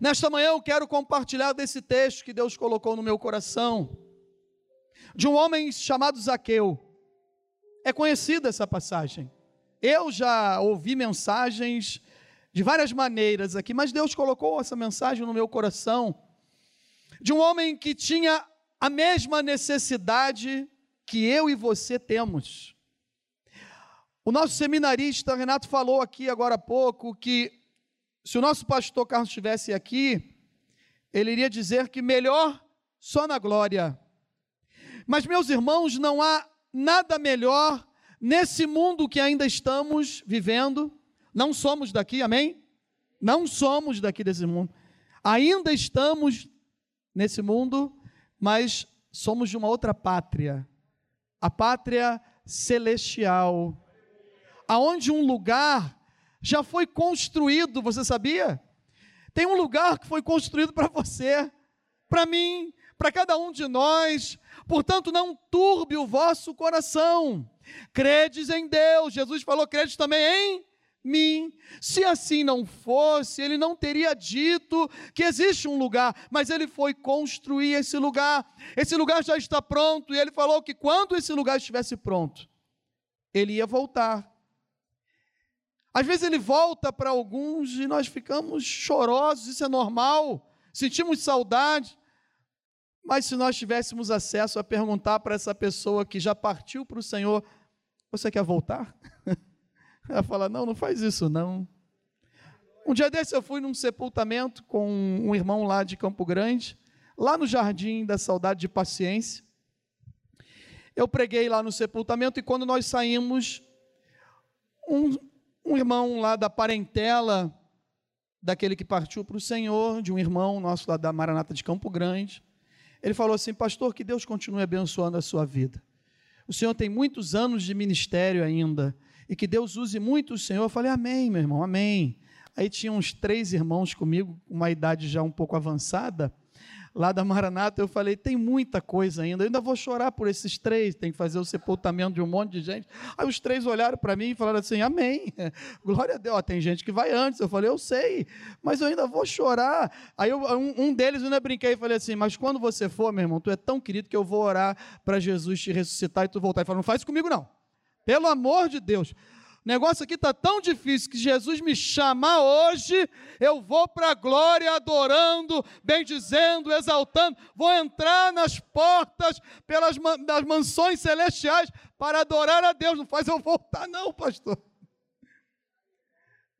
Nesta manhã eu quero compartilhar desse texto que Deus colocou no meu coração, de um homem chamado Zaqueu. É conhecida essa passagem. Eu já ouvi mensagens de várias maneiras aqui, mas Deus colocou essa mensagem no meu coração, de um homem que tinha a mesma necessidade que eu e você temos. O nosso seminarista Renato falou aqui agora há pouco que se o nosso pastor Carlos estivesse aqui, ele iria dizer que melhor só na glória. Mas, meus irmãos, não há nada melhor nesse mundo que ainda estamos vivendo. Não somos daqui, amém? Não somos daqui desse mundo. Ainda estamos nesse mundo, mas somos de uma outra pátria a pátria celestial, aonde um lugar já foi construído, você sabia? Tem um lugar que foi construído para você, para mim, para cada um de nós. Portanto, não turbe o vosso coração. Credes em Deus. Jesus falou: credes também em mim. Se assim não fosse, ele não teria dito que existe um lugar, mas ele foi construir esse lugar. Esse lugar já está pronto e ele falou que quando esse lugar estivesse pronto, ele ia voltar. Às vezes ele volta para alguns e nós ficamos chorosos, isso é normal, sentimos saudade. Mas se nós tivéssemos acesso a perguntar para essa pessoa que já partiu para o Senhor, você quer voltar? Ela fala: Não, não faz isso não. Um dia desse eu fui num sepultamento com um irmão lá de Campo Grande, lá no Jardim da Saudade de Paciência. Eu preguei lá no sepultamento e quando nós saímos, um, um irmão lá da parentela, daquele que partiu para o Senhor, de um irmão nosso lá da Maranata de Campo Grande, ele falou assim: Pastor, que Deus continue abençoando a sua vida. O senhor tem muitos anos de ministério ainda, e que Deus use muito o senhor. Eu falei: Amém, meu irmão, amém. Aí tinha uns três irmãos comigo, com uma idade já um pouco avançada lá da Maranata, eu falei, tem muita coisa ainda, eu ainda vou chorar por esses três, tem que fazer o sepultamento de um monte de gente. Aí os três olharam para mim e falaram assim, amém, glória a Deus, Ó, tem gente que vai antes, eu falei, eu sei, mas eu ainda vou chorar. Aí eu, um, um, deles, eu ainda brinquei e falei assim, mas quando você for, meu irmão, tu é tão querido que eu vou orar para Jesus te ressuscitar e tu voltar. Ele falou, não faz comigo não, pelo amor de Deus, negócio aqui está tão difícil que Jesus me chamar hoje, eu vou para a glória adorando, bendizendo, exaltando, vou entrar nas portas pelas das mansões celestiais para adorar a Deus. Não faz eu voltar, não, pastor.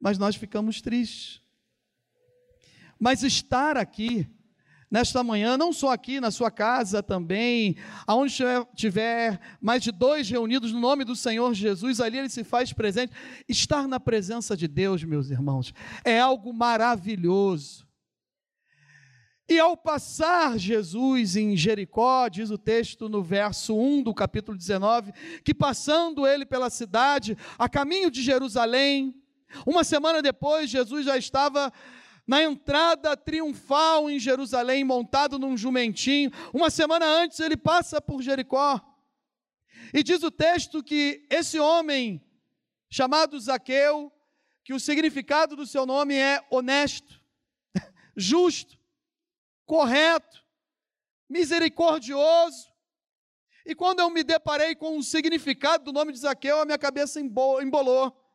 Mas nós ficamos tristes. Mas estar aqui nesta manhã, não só aqui na sua casa também, aonde tiver mais de dois reunidos no nome do Senhor Jesus, ali ele se faz presente. Estar na presença de Deus, meus irmãos, é algo maravilhoso. E ao passar Jesus em Jericó, diz o texto no verso 1 do capítulo 19, que passando ele pela cidade, a caminho de Jerusalém, uma semana depois, Jesus já estava na entrada triunfal em Jerusalém, montado num jumentinho. Uma semana antes ele passa por Jericó. E diz o texto que esse homem, chamado Zaqueu, que o significado do seu nome é honesto, justo, correto, misericordioso. E quando eu me deparei com o significado do nome de Zaqueu, a minha cabeça embolou.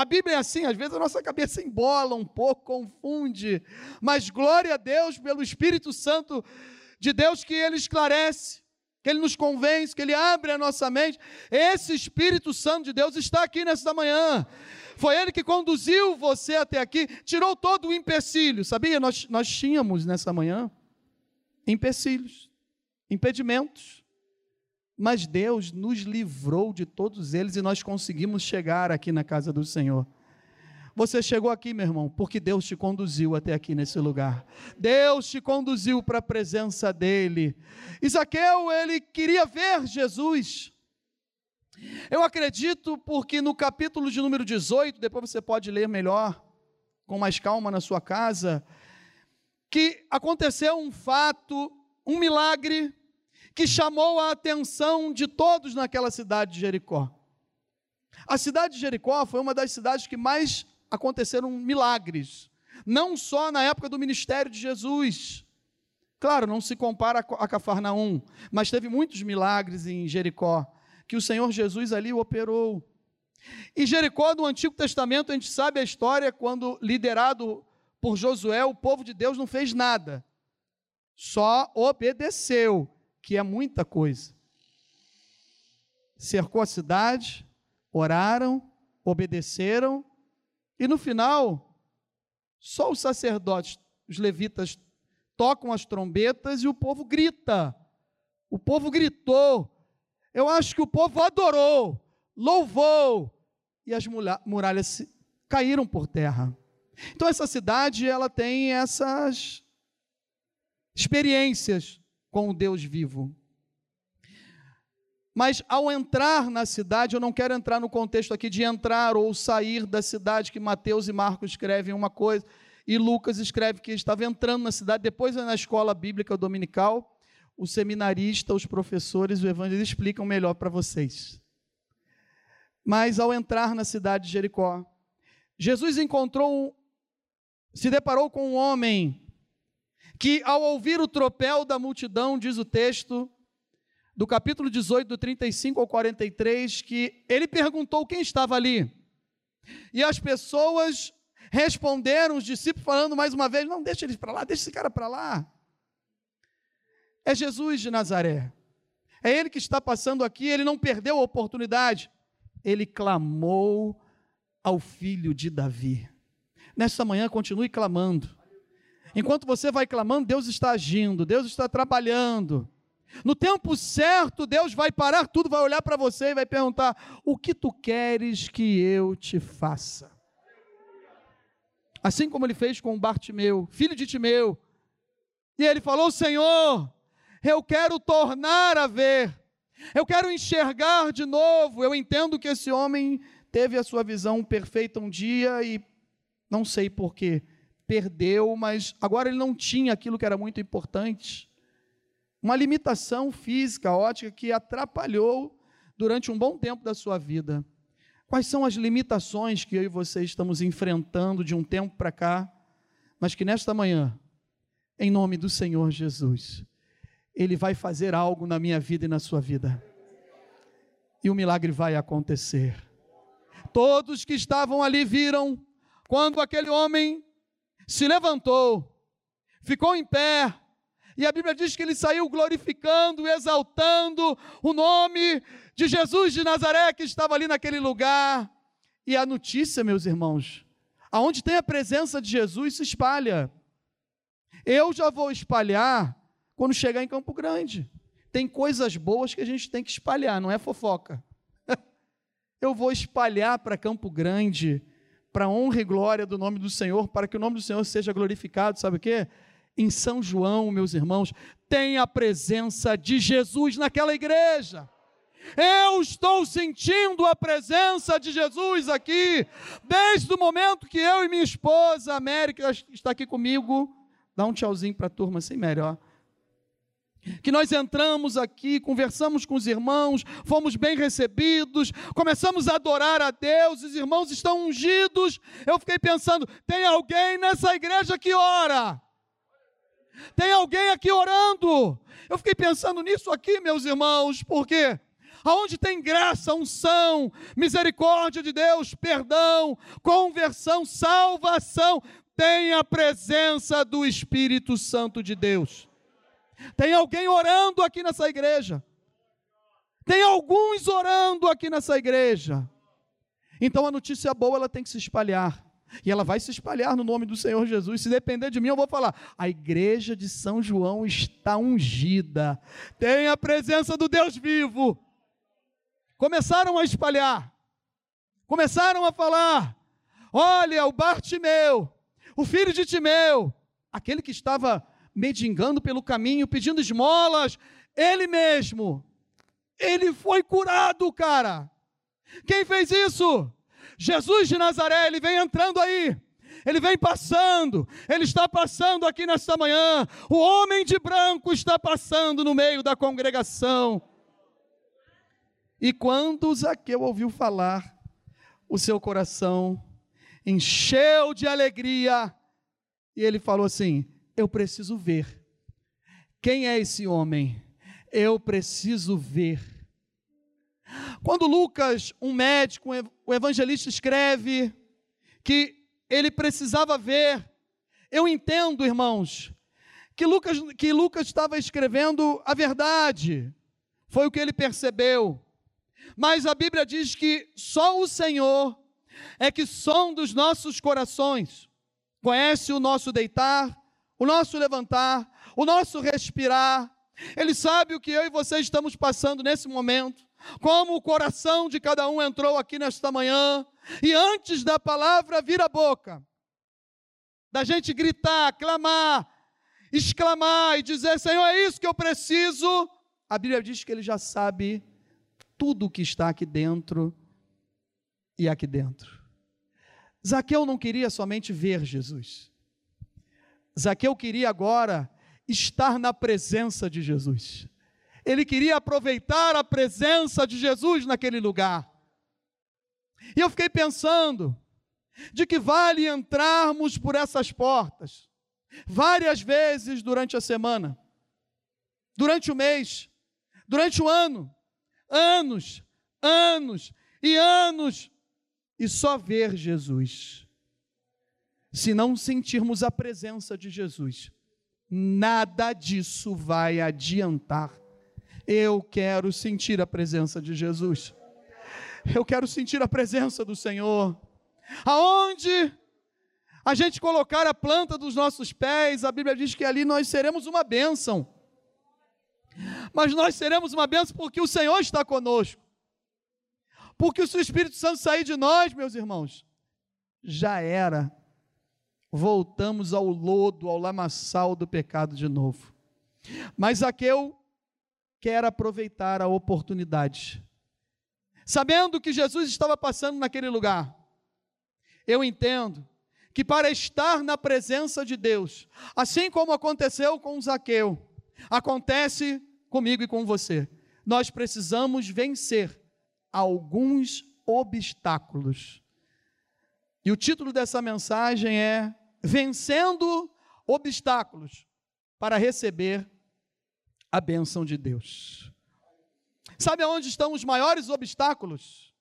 A Bíblia é assim, às vezes a nossa cabeça embola um pouco, confunde, mas glória a Deus pelo Espírito Santo de Deus que ele esclarece, que ele nos convence, que ele abre a nossa mente. Esse Espírito Santo de Deus está aqui nesta manhã. Foi ele que conduziu você até aqui, tirou todo o empecilho. Sabia? Nós, nós tínhamos nessa manhã empecilhos, impedimentos mas Deus nos livrou de todos eles e nós conseguimos chegar aqui na casa do Senhor. Você chegou aqui, meu irmão, porque Deus te conduziu até aqui nesse lugar. Deus te conduziu para a presença dele. Isaqueu, ele queria ver Jesus. Eu acredito porque no capítulo de número 18, depois você pode ler melhor, com mais calma na sua casa, que aconteceu um fato, um milagre que chamou a atenção de todos naquela cidade de Jericó. A cidade de Jericó foi uma das cidades que mais aconteceram milagres. não só na época do ministério de Jesus. Claro, não se compara a Cafarnaum, mas teve muitos milagres em Jericó, que o Senhor Jesus ali operou. E Jericó, no Antigo Testamento, a gente sabe a história, quando liderado por Josué, o povo de Deus não fez nada, só obedeceu, que é muita coisa. Cercou a cidade, oraram, obedeceram, e no final, só os sacerdotes, os levitas, tocam as trombetas e o povo grita. O povo gritou. Eu acho que o povo adorou, louvou, e as muralhas caíram por terra. Então essa cidade, ela tem essas experiências com o Deus vivo. Mas ao entrar na cidade, eu não quero entrar no contexto aqui de entrar ou sair da cidade, que Mateus e Marcos escrevem uma coisa, e Lucas escreve que estava entrando na cidade. Depois, na escola bíblica dominical, o seminarista, os professores, o evangelista explicam melhor para vocês. Mas ao entrar na cidade de Jericó, Jesus encontrou, se deparou com um homem que, ao ouvir o tropel da multidão, diz o texto, do capítulo 18, do 35 ao 43, que ele perguntou quem estava ali. E as pessoas responderam, os discípulos falando mais uma vez: não, deixa ele para lá, deixa esse cara para lá. É Jesus de Nazaré. É ele que está passando aqui, ele não perdeu a oportunidade. Ele clamou ao filho de Davi. Nesta manhã, continue clamando. Enquanto você vai clamando, Deus está agindo, Deus está trabalhando. No tempo certo, Deus vai parar tudo, vai olhar para você e vai perguntar: O que tu queres que eu te faça? Assim como ele fez com Bartimeu, filho de Timeu. E ele falou: Senhor, eu quero tornar a ver, eu quero enxergar de novo. Eu entendo que esse homem teve a sua visão perfeita um dia e não sei porquê, perdeu, mas agora ele não tinha aquilo que era muito importante uma limitação física, ótica, que atrapalhou durante um bom tempo da sua vida. Quais são as limitações que eu e você estamos enfrentando de um tempo para cá, mas que nesta manhã, em nome do Senhor Jesus, Ele vai fazer algo na minha vida e na sua vida. E o milagre vai acontecer. Todos que estavam ali viram quando aquele homem se levantou, ficou em pé, e a Bíblia diz que ele saiu glorificando, exaltando o nome de Jesus de Nazaré que estava ali naquele lugar. E a notícia, meus irmãos, aonde tem a presença de Jesus se espalha. Eu já vou espalhar quando chegar em Campo Grande. Tem coisas boas que a gente tem que espalhar, não é fofoca. Eu vou espalhar para Campo Grande, para honra e glória do nome do Senhor, para que o nome do Senhor seja glorificado, sabe o quê? em São João, meus irmãos, tem a presença de Jesus naquela igreja. Eu estou sentindo a presença de Jesus aqui, desde o momento que eu e minha esposa, América, está aqui comigo. Dá um tchauzinho para a turma assim, melhor. Que nós entramos aqui, conversamos com os irmãos, fomos bem recebidos, começamos a adorar a Deus, os irmãos estão ungidos. Eu fiquei pensando: tem alguém nessa igreja que ora? Tem alguém aqui orando. Eu fiquei pensando nisso aqui, meus irmãos, porque aonde tem graça, unção, misericórdia de Deus, perdão, conversão, salvação, tem a presença do Espírito Santo de Deus. Tem alguém orando aqui nessa igreja. Tem alguns orando aqui nessa igreja. Então a notícia boa ela tem que se espalhar. E ela vai se espalhar no nome do Senhor Jesus. Se depender de mim, eu vou falar: a igreja de São João está ungida, tem a presença do Deus vivo. Começaram a espalhar, começaram a falar: olha, o Bartimeu, o filho de Timeu, aquele que estava mendigando pelo caminho, pedindo esmolas, ele mesmo, ele foi curado, cara. Quem fez isso? Jesus de Nazaré, ele vem entrando aí. Ele vem passando, ele está passando aqui nesta manhã. O homem de branco está passando no meio da congregação. E quando Zaqueu ouviu falar, o seu coração encheu de alegria e ele falou assim: Eu preciso ver. Quem é esse homem? Eu preciso ver. Quando Lucas, um médico, o evangelista, escreve que ele precisava ver, eu entendo, irmãos, que Lucas, que Lucas estava escrevendo a verdade, foi o que ele percebeu. Mas a Bíblia diz que só o Senhor é que sonda os nossos corações, conhece o nosso deitar, o nosso levantar, o nosso respirar. Ele sabe o que eu e você estamos passando nesse momento, como o coração de cada um entrou aqui nesta manhã, e antes da palavra vir a boca, da gente gritar, clamar, exclamar e dizer: Senhor, é isso que eu preciso. A Bíblia diz que ele já sabe tudo o que está aqui dentro e aqui dentro. Zaqueu não queria somente ver Jesus. Zaqueu queria agora estar na presença de Jesus. Ele queria aproveitar a presença de Jesus naquele lugar. E eu fiquei pensando de que vale entrarmos por essas portas várias vezes durante a semana, durante o mês, durante o ano, anos, anos e anos e só ver Jesus. Se não sentirmos a presença de Jesus, nada disso vai adiantar. Eu quero sentir a presença de Jesus. Eu quero sentir a presença do Senhor. Aonde a gente colocar a planta dos nossos pés, a Bíblia diz que ali nós seremos uma bênção. Mas nós seremos uma bênção porque o Senhor está conosco. Porque se o Espírito Santo sair de nós, meus irmãos, já era. Voltamos ao lodo, ao lamaçal do pecado de novo. Mas Zaqueu quer aproveitar a oportunidade. Sabendo que Jesus estava passando naquele lugar. Eu entendo que para estar na presença de Deus, assim como aconteceu com Zaqueu, acontece comigo e com você. Nós precisamos vencer alguns obstáculos. E o título dessa mensagem é Vencendo obstáculos para receber a bênção de Deus. Sabe aonde estão os maiores obstáculos?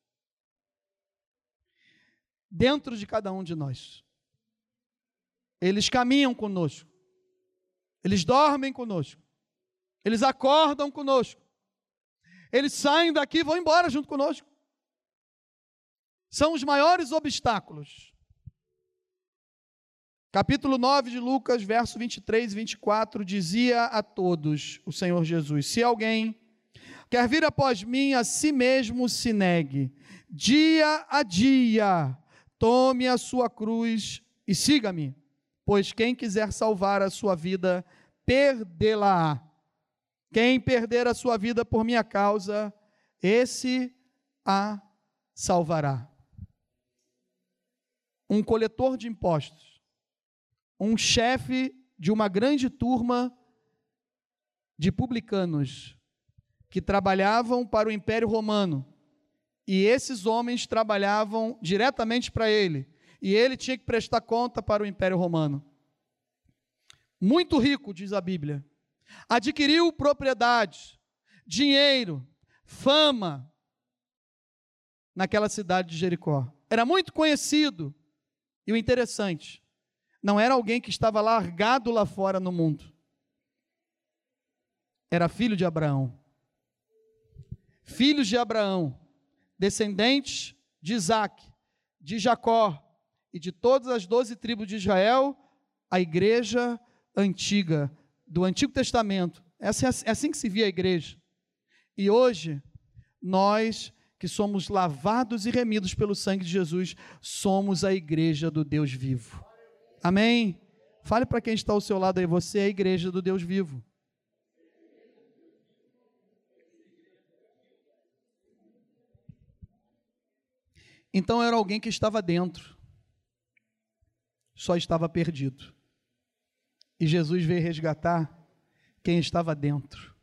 Dentro de cada um de nós. Eles caminham conosco, eles dormem conosco, eles acordam conosco, eles saem daqui e vão embora junto conosco. São os maiores obstáculos. Capítulo 9 de Lucas, verso 23 e 24, dizia a todos o Senhor Jesus: Se alguém quer vir após mim, a si mesmo se negue, dia a dia, tome a sua cruz e siga-me, pois quem quiser salvar a sua vida, perdê-la. Quem perder a sua vida por minha causa, esse a salvará. Um coletor de impostos, um chefe de uma grande turma de publicanos que trabalhavam para o Império Romano. E esses homens trabalhavam diretamente para ele. E ele tinha que prestar conta para o Império Romano. Muito rico, diz a Bíblia adquiriu propriedades, dinheiro, fama naquela cidade de Jericó. Era muito conhecido. E o interessante, não era alguém que estava largado lá fora no mundo. Era filho de Abraão. Filhos de Abraão, descendentes de Isaac, de Jacó e de todas as doze tribos de Israel, a igreja antiga do Antigo Testamento. É, é assim que se via a igreja. E hoje, nós que somos lavados e remidos pelo sangue de Jesus, somos a igreja do Deus vivo. Amém? Fale para quem está ao seu lado aí, você é a igreja do Deus vivo. Então era alguém que estava dentro, só estava perdido. E Jesus veio resgatar quem estava dentro.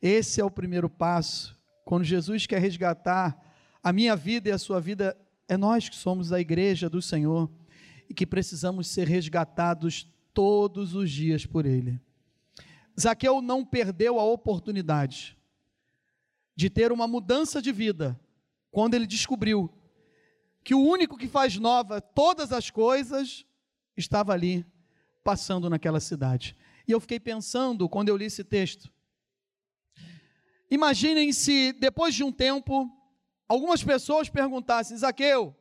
Esse é o primeiro passo. Quando Jesus quer resgatar a minha vida e a sua vida, é nós que somos a igreja do Senhor. E que precisamos ser resgatados todos os dias por Ele. Zaqueu não perdeu a oportunidade de ter uma mudança de vida quando ele descobriu que o único que faz nova todas as coisas estava ali, passando naquela cidade. E eu fiquei pensando quando eu li esse texto. Imaginem se depois de um tempo, algumas pessoas perguntassem: Zaqueu,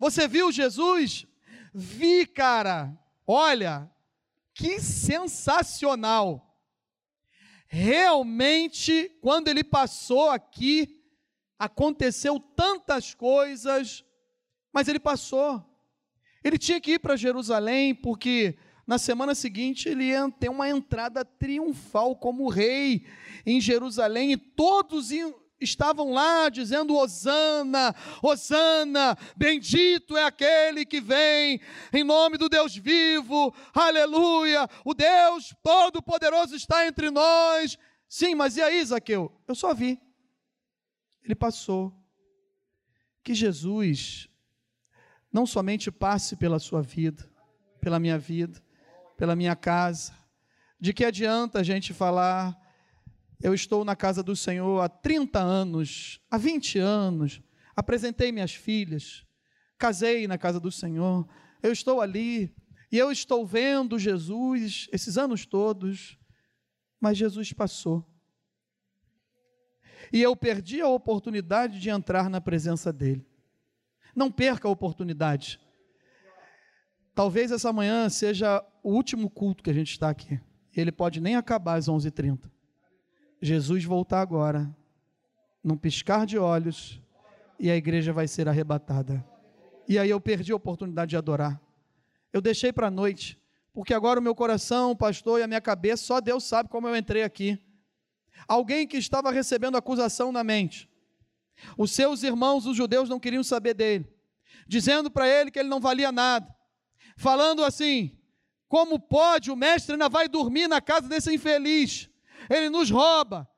você viu Jesus? Vi, cara. Olha, que sensacional. Realmente, quando ele passou aqui, aconteceu tantas coisas, mas ele passou. Ele tinha que ir para Jerusalém, porque na semana seguinte ele ia ter uma entrada triunfal como rei em Jerusalém, e todos estavam lá dizendo: Hosana, Hosana, bendito é aquele que vem em nome do Deus vivo, aleluia, o Deus Todo-Poderoso está entre nós. Sim, mas e aí, Zaqueu? Eu só vi. Ele passou. Que Jesus não somente passe pela sua vida, pela minha vida, pela minha casa. De que adianta a gente falar, eu estou na casa do Senhor há 30 anos, há 20 anos, apresentei minhas filhas, casei na casa do Senhor, eu estou ali e eu estou vendo Jesus esses anos todos, mas Jesus passou. E eu perdi a oportunidade de entrar na presença dele. Não perca a oportunidade. Talvez essa manhã seja o último culto que a gente está aqui. Ele pode nem acabar às 11h30. Jesus voltar agora, num piscar de olhos, e a igreja vai ser arrebatada. E aí eu perdi a oportunidade de adorar. Eu deixei para a noite, porque agora o meu coração, o pastor e a minha cabeça, só Deus sabe como eu entrei aqui. Alguém que estava recebendo acusação na mente, os seus irmãos, os judeus, não queriam saber dele, dizendo para ele que ele não valia nada, falando assim: como pode, o mestre ainda vai dormir na casa desse infeliz? Ele nos rouba,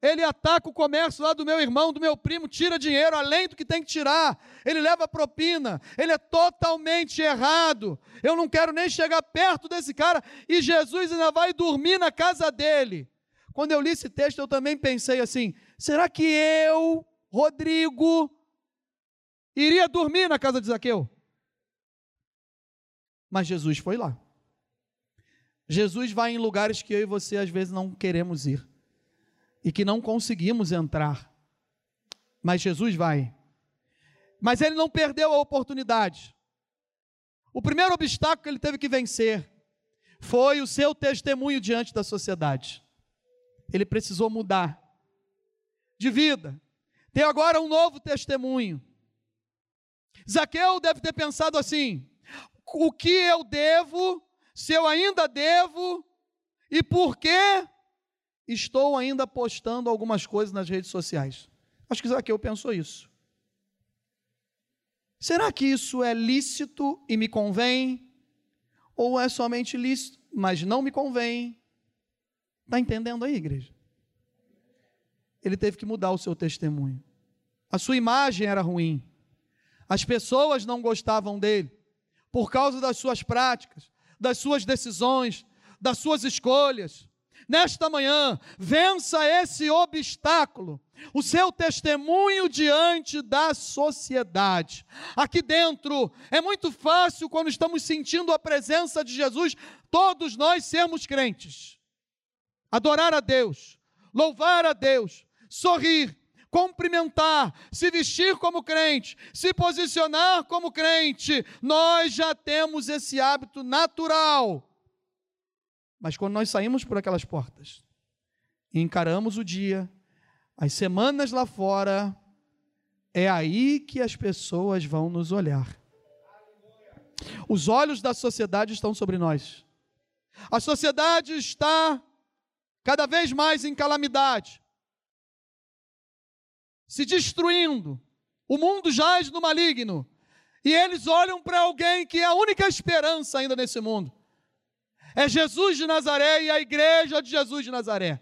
ele ataca o comércio lá do meu irmão, do meu primo, tira dinheiro além do que tem que tirar, ele leva propina, ele é totalmente errado. Eu não quero nem chegar perto desse cara e Jesus ainda vai dormir na casa dele. Quando eu li esse texto, eu também pensei assim: será que eu Rodrigo iria dormir na casa de Zaqueu. Mas Jesus foi lá. Jesus vai em lugares que eu e você às vezes não queremos ir e que não conseguimos entrar. Mas Jesus vai. Mas ele não perdeu a oportunidade. O primeiro obstáculo que ele teve que vencer foi o seu testemunho diante da sociedade. Ele precisou mudar de vida. Tem agora um novo testemunho. Zaqueu deve ter pensado assim: o que eu devo, se eu ainda devo, e por que estou ainda postando algumas coisas nas redes sociais? Acho que Zaqueu pensou isso. Será que isso é lícito e me convém? Ou é somente lícito, mas não me convém? Está entendendo aí, igreja? ele teve que mudar o seu testemunho. A sua imagem era ruim. As pessoas não gostavam dele por causa das suas práticas, das suas decisões, das suas escolhas. Nesta manhã, vença esse obstáculo, o seu testemunho diante da sociedade. Aqui dentro, é muito fácil, quando estamos sentindo a presença de Jesus, todos nós sermos crentes, adorar a Deus, louvar a Deus, sorrir, cumprimentar, se vestir como crente, se posicionar como crente. Nós já temos esse hábito natural. Mas quando nós saímos por aquelas portas e encaramos o dia, as semanas lá fora, é aí que as pessoas vão nos olhar. Os olhos da sociedade estão sobre nós. A sociedade está cada vez mais em calamidade se destruindo. O mundo jaz no maligno. E eles olham para alguém que é a única esperança ainda nesse mundo. É Jesus de Nazaré e a igreja de Jesus de Nazaré.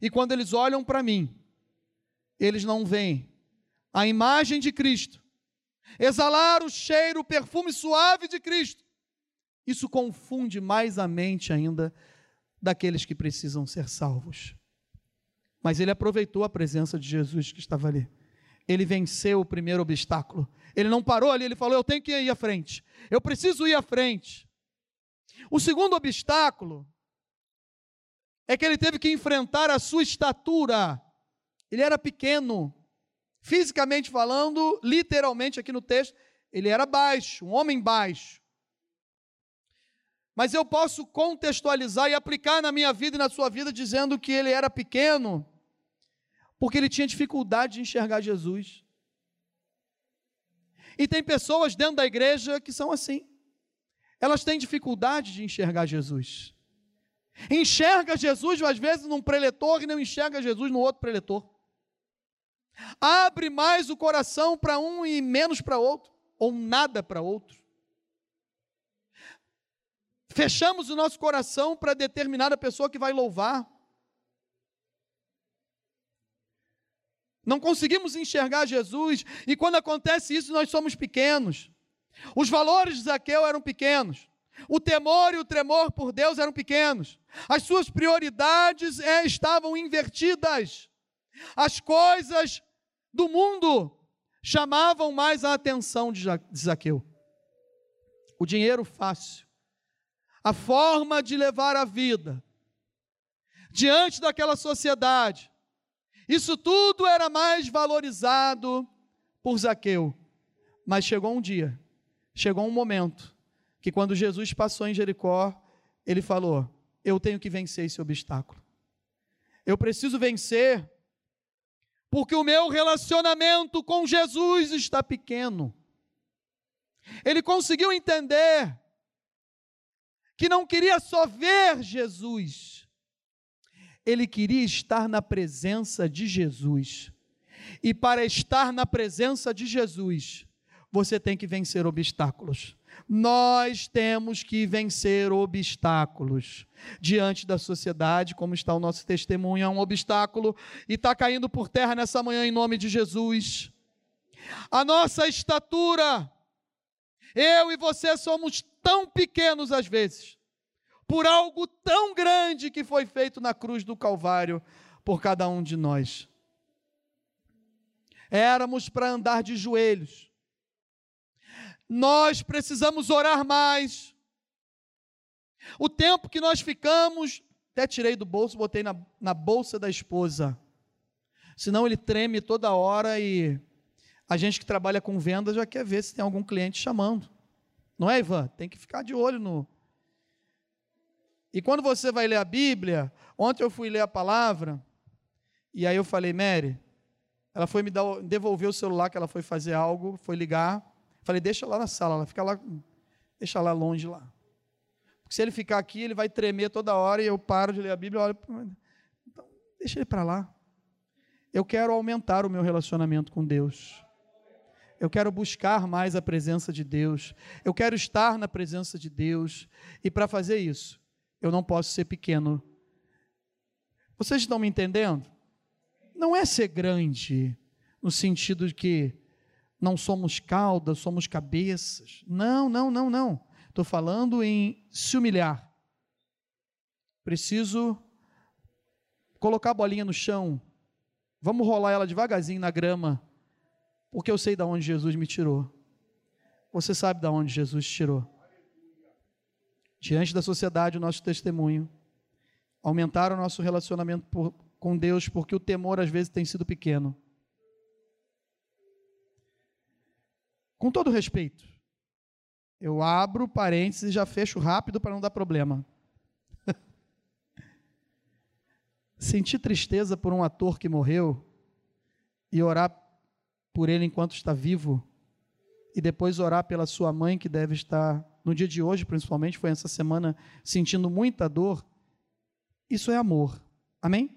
E quando eles olham para mim, eles não veem a imagem de Cristo. exalar o cheiro, o perfume suave de Cristo. Isso confunde mais a mente ainda daqueles que precisam ser salvos. Mas ele aproveitou a presença de Jesus que estava ali. Ele venceu o primeiro obstáculo. Ele não parou ali, ele falou: Eu tenho que ir à frente. Eu preciso ir à frente. O segundo obstáculo é que ele teve que enfrentar a sua estatura. Ele era pequeno. Fisicamente falando, literalmente aqui no texto, ele era baixo, um homem baixo. Mas eu posso contextualizar e aplicar na minha vida e na sua vida dizendo que ele era pequeno, porque ele tinha dificuldade de enxergar Jesus. E tem pessoas dentro da igreja que são assim. Elas têm dificuldade de enxergar Jesus. Enxerga Jesus, às vezes, num preletor e não enxerga Jesus no outro preletor. Abre mais o coração para um e menos para outro, ou nada para outro. Fechamos o nosso coração para determinada pessoa que vai louvar. Não conseguimos enxergar Jesus, e quando acontece isso, nós somos pequenos. Os valores de Zaqueu eram pequenos. O temor e o tremor por Deus eram pequenos. As suas prioridades é, estavam invertidas. As coisas do mundo chamavam mais a atenção de Zaqueu. O dinheiro fácil, a forma de levar a vida diante daquela sociedade, isso tudo era mais valorizado por Zaqueu. Mas chegou um dia, chegou um momento, que quando Jesus passou em Jericó, ele falou: Eu tenho que vencer esse obstáculo. Eu preciso vencer, porque o meu relacionamento com Jesus está pequeno. Ele conseguiu entender que não queria só ver Jesus, ele queria estar na presença de Jesus. E para estar na presença de Jesus, você tem que vencer obstáculos. Nós temos que vencer obstáculos diante da sociedade, como está o nosso testemunho, é um obstáculo e está caindo por terra nessa manhã em nome de Jesus. A nossa estatura, eu e você somos tão pequenos às vezes, por algo tão grande que foi feito na cruz do Calvário por cada um de nós. Éramos para andar de joelhos. Nós precisamos orar mais. O tempo que nós ficamos, até tirei do bolso, botei na, na bolsa da esposa. Senão ele treme toda hora e a gente que trabalha com venda já quer ver se tem algum cliente chamando. Não é, Ivan? Tem que ficar de olho no, e quando você vai ler a Bíblia, ontem eu fui ler a palavra, e aí eu falei, Mary, ela foi me dar, devolver o celular que ela foi fazer algo, foi ligar. Falei, deixa lá na sala, ela fica lá, deixa lá longe lá. Porque se ele ficar aqui, ele vai tremer toda hora e eu paro de ler a Bíblia, olho, então deixa ele para lá. Eu quero aumentar o meu relacionamento com Deus. Eu quero buscar mais a presença de Deus. Eu quero estar na presença de Deus. E para fazer isso, eu não posso ser pequeno. Vocês estão me entendendo? Não é ser grande, no sentido de que não somos caudas, somos cabeças. Não, não, não, não. Estou falando em se humilhar. Preciso colocar a bolinha no chão. Vamos rolar ela devagarzinho na grama, porque eu sei de onde Jesus me tirou. Você sabe de onde Jesus tirou diante da sociedade o nosso testemunho, aumentar o nosso relacionamento por, com Deus, porque o temor às vezes tem sido pequeno. Com todo respeito, eu abro parênteses e já fecho rápido para não dar problema. Sentir tristeza por um ator que morreu e orar por ele enquanto está vivo, e depois orar pela sua mãe que deve estar no dia de hoje, principalmente, foi essa semana sentindo muita dor, isso é amor. Amém?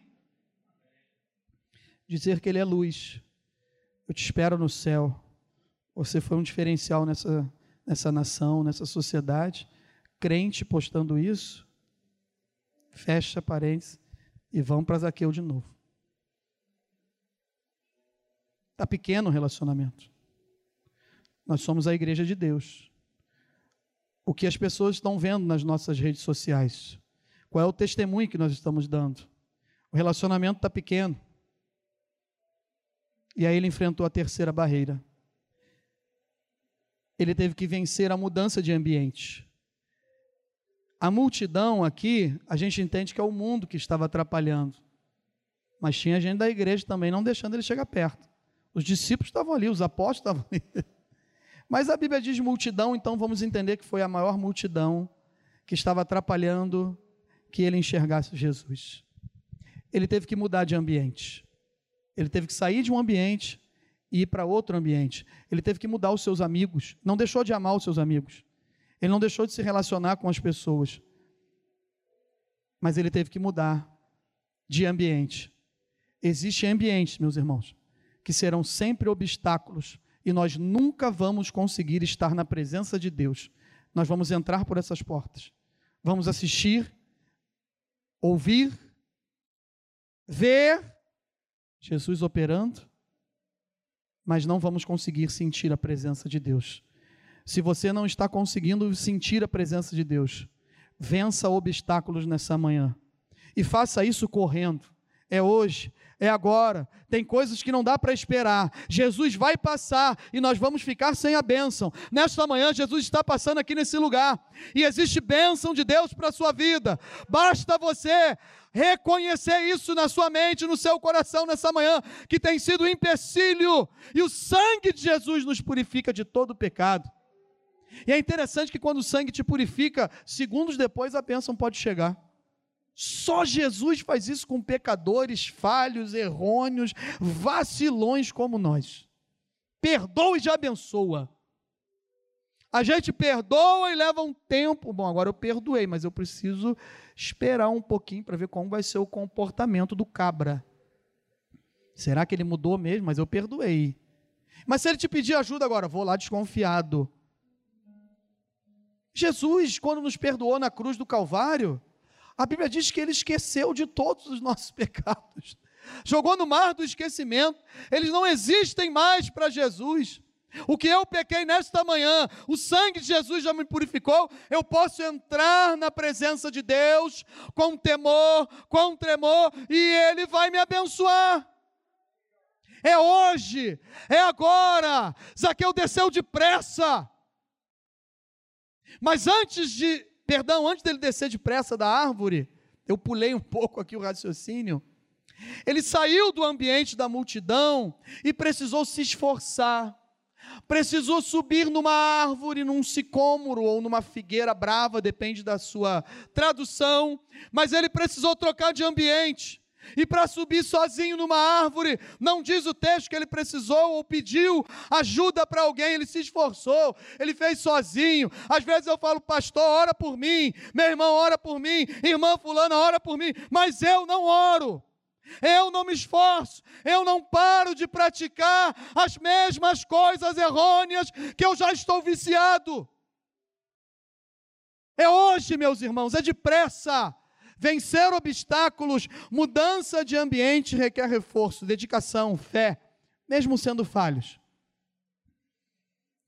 Dizer que Ele é luz. Eu te espero no céu. Você foi um diferencial nessa, nessa nação, nessa sociedade. Crente postando isso. Fecha parênteses e vão para Zaqueu de novo. Está pequeno o relacionamento. Nós somos a igreja de Deus. O que as pessoas estão vendo nas nossas redes sociais? Qual é o testemunho que nós estamos dando? O relacionamento está pequeno. E aí ele enfrentou a terceira barreira. Ele teve que vencer a mudança de ambiente. A multidão aqui, a gente entende que é o mundo que estava atrapalhando. Mas tinha gente da igreja também não deixando ele chegar perto. Os discípulos estavam ali, os apóstolos estavam ali. Mas a Bíblia diz multidão, então vamos entender que foi a maior multidão que estava atrapalhando que ele enxergasse Jesus. Ele teve que mudar de ambiente. Ele teve que sair de um ambiente e ir para outro ambiente. Ele teve que mudar os seus amigos. Não deixou de amar os seus amigos. Ele não deixou de se relacionar com as pessoas. Mas ele teve que mudar de ambiente. Existem ambientes, meus irmãos, que serão sempre obstáculos e nós nunca vamos conseguir estar na presença de Deus. Nós vamos entrar por essas portas. Vamos assistir, ouvir, ver Jesus operando, mas não vamos conseguir sentir a presença de Deus. Se você não está conseguindo sentir a presença de Deus, vença obstáculos nessa manhã e faça isso correndo. É hoje, é agora. Tem coisas que não dá para esperar. Jesus vai passar e nós vamos ficar sem a bênção. Nesta manhã, Jesus está passando aqui nesse lugar e existe bênção de Deus para a sua vida. Basta você reconhecer isso na sua mente, no seu coração nessa manhã, que tem sido um empecilho e o sangue de Jesus nos purifica de todo pecado. E é interessante que quando o sangue te purifica, segundos depois a bênção pode chegar. Só Jesus faz isso com pecadores falhos, errôneos, vacilões como nós. Perdoa e já abençoa. A gente perdoa e leva um tempo. Bom, agora eu perdoei, mas eu preciso esperar um pouquinho para ver como vai ser o comportamento do cabra. Será que ele mudou mesmo? Mas eu perdoei. Mas se ele te pedir ajuda agora, vou lá desconfiado. Jesus, quando nos perdoou na cruz do Calvário, a Bíblia diz que ele esqueceu de todos os nossos pecados, jogou no mar do esquecimento, eles não existem mais para Jesus. O que eu pequei nesta manhã, o sangue de Jesus já me purificou, eu posso entrar na presença de Deus com temor, com tremor, e Ele vai me abençoar. É hoje, é agora. Zaqueu desceu depressa. Mas antes de Perdão, antes dele descer depressa da árvore, eu pulei um pouco aqui o raciocínio. Ele saiu do ambiente da multidão e precisou se esforçar. Precisou subir numa árvore, num sicômoro ou numa figueira brava, depende da sua tradução, mas ele precisou trocar de ambiente. E para subir sozinho numa árvore, não diz o texto que ele precisou ou pediu ajuda para alguém, ele se esforçou, ele fez sozinho. Às vezes eu falo, pastor, ora por mim, meu irmão, ora por mim, irmã fulana, ora por mim, mas eu não oro. Eu não me esforço, eu não paro de praticar as mesmas coisas errôneas que eu já estou viciado. É hoje, meus irmãos, é depressa. Vencer obstáculos, mudança de ambiente requer reforço, dedicação, fé, mesmo sendo falhos.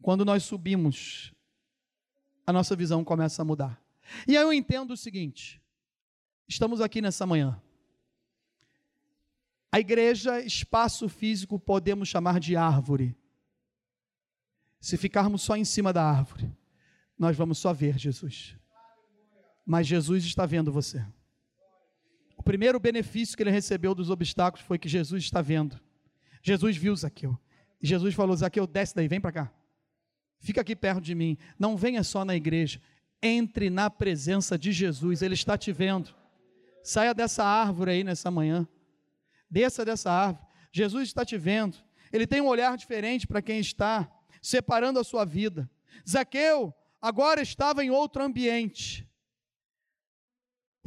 Quando nós subimos, a nossa visão começa a mudar. E aí eu entendo o seguinte: estamos aqui nessa manhã. A igreja, espaço físico, podemos chamar de árvore. Se ficarmos só em cima da árvore, nós vamos só ver Jesus. Mas Jesus está vendo você primeiro benefício que ele recebeu dos obstáculos foi que Jesus está vendo. Jesus viu Zaqueu. Jesus falou: Zaqueu, desce daí, vem para cá. Fica aqui perto de mim. Não venha só na igreja. Entre na presença de Jesus. Ele está te vendo. Saia dessa árvore aí nessa manhã. Desça dessa árvore. Jesus está te vendo. Ele tem um olhar diferente para quem está separando a sua vida. Zaqueu agora estava em outro ambiente.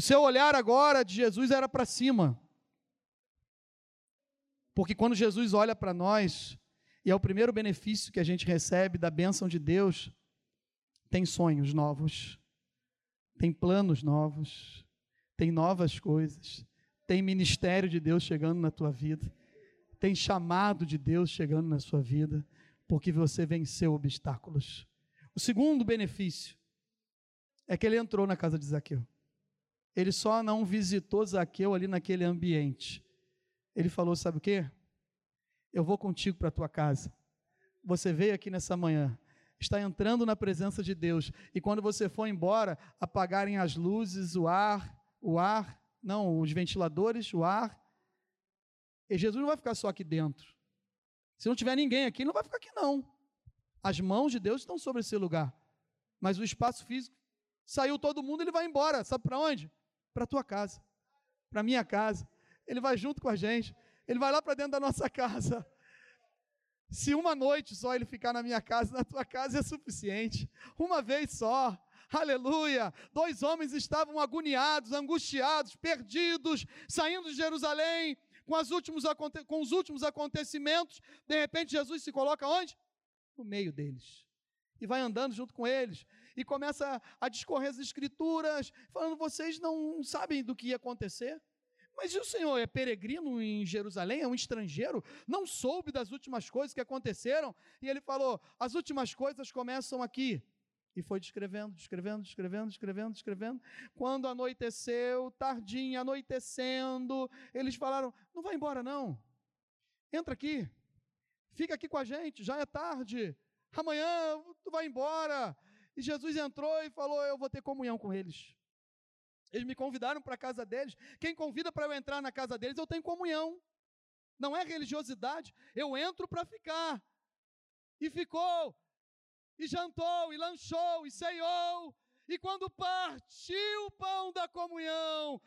O seu olhar agora de Jesus era para cima. Porque quando Jesus olha para nós, e é o primeiro benefício que a gente recebe da bênção de Deus, tem sonhos novos, tem planos novos, tem novas coisas, tem ministério de Deus chegando na tua vida, tem chamado de Deus chegando na sua vida, porque você venceu obstáculos. O segundo benefício é que ele entrou na casa de Zaqueu. Ele só não visitou Zaqueu ali naquele ambiente. Ele falou: Sabe o que? Eu vou contigo para a tua casa. Você veio aqui nessa manhã, está entrando na presença de Deus, e quando você for embora, apagarem as luzes, o ar, o ar, não, os ventiladores, o ar. E Jesus não vai ficar só aqui dentro. Se não tiver ninguém aqui, não vai ficar aqui, não. As mãos de Deus estão sobre esse lugar. Mas o espaço físico, saiu todo mundo, ele vai embora. Sabe para onde? Para a tua casa, para a minha casa. Ele vai junto com a gente. Ele vai lá para dentro da nossa casa. Se uma noite só ele ficar na minha casa, na tua casa é suficiente. Uma vez só. Aleluia! Dois homens estavam agoniados, angustiados, perdidos, saindo de Jerusalém com, últimos, com os últimos acontecimentos. De repente, Jesus se coloca onde? No meio deles. E vai andando junto com eles. E começa a discorrer as escrituras, falando: vocês não sabem do que ia acontecer? Mas o Senhor é peregrino em Jerusalém, é um estrangeiro, não soube das últimas coisas que aconteceram? E ele falou: as últimas coisas começam aqui. E foi descrevendo, descrevendo, descrevendo, descrevendo, descrevendo. Quando anoiteceu, tardinho, anoitecendo, eles falaram: não vai embora, não. Entra aqui. Fica aqui com a gente, já é tarde. Amanhã tu vai embora. E Jesus entrou e falou: Eu vou ter comunhão com eles. Eles me convidaram para a casa deles. Quem convida para eu entrar na casa deles, eu tenho comunhão. Não é religiosidade. Eu entro para ficar. E ficou e jantou, e lanchou, e ceiou, e quando partiu o pão da comunhão,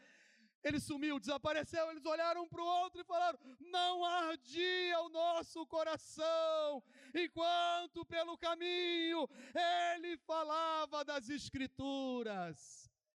ele sumiu, desapareceu. Eles olharam para o outro e falaram: Não ardia o nosso coração, enquanto pelo caminho ele falava das Escrituras.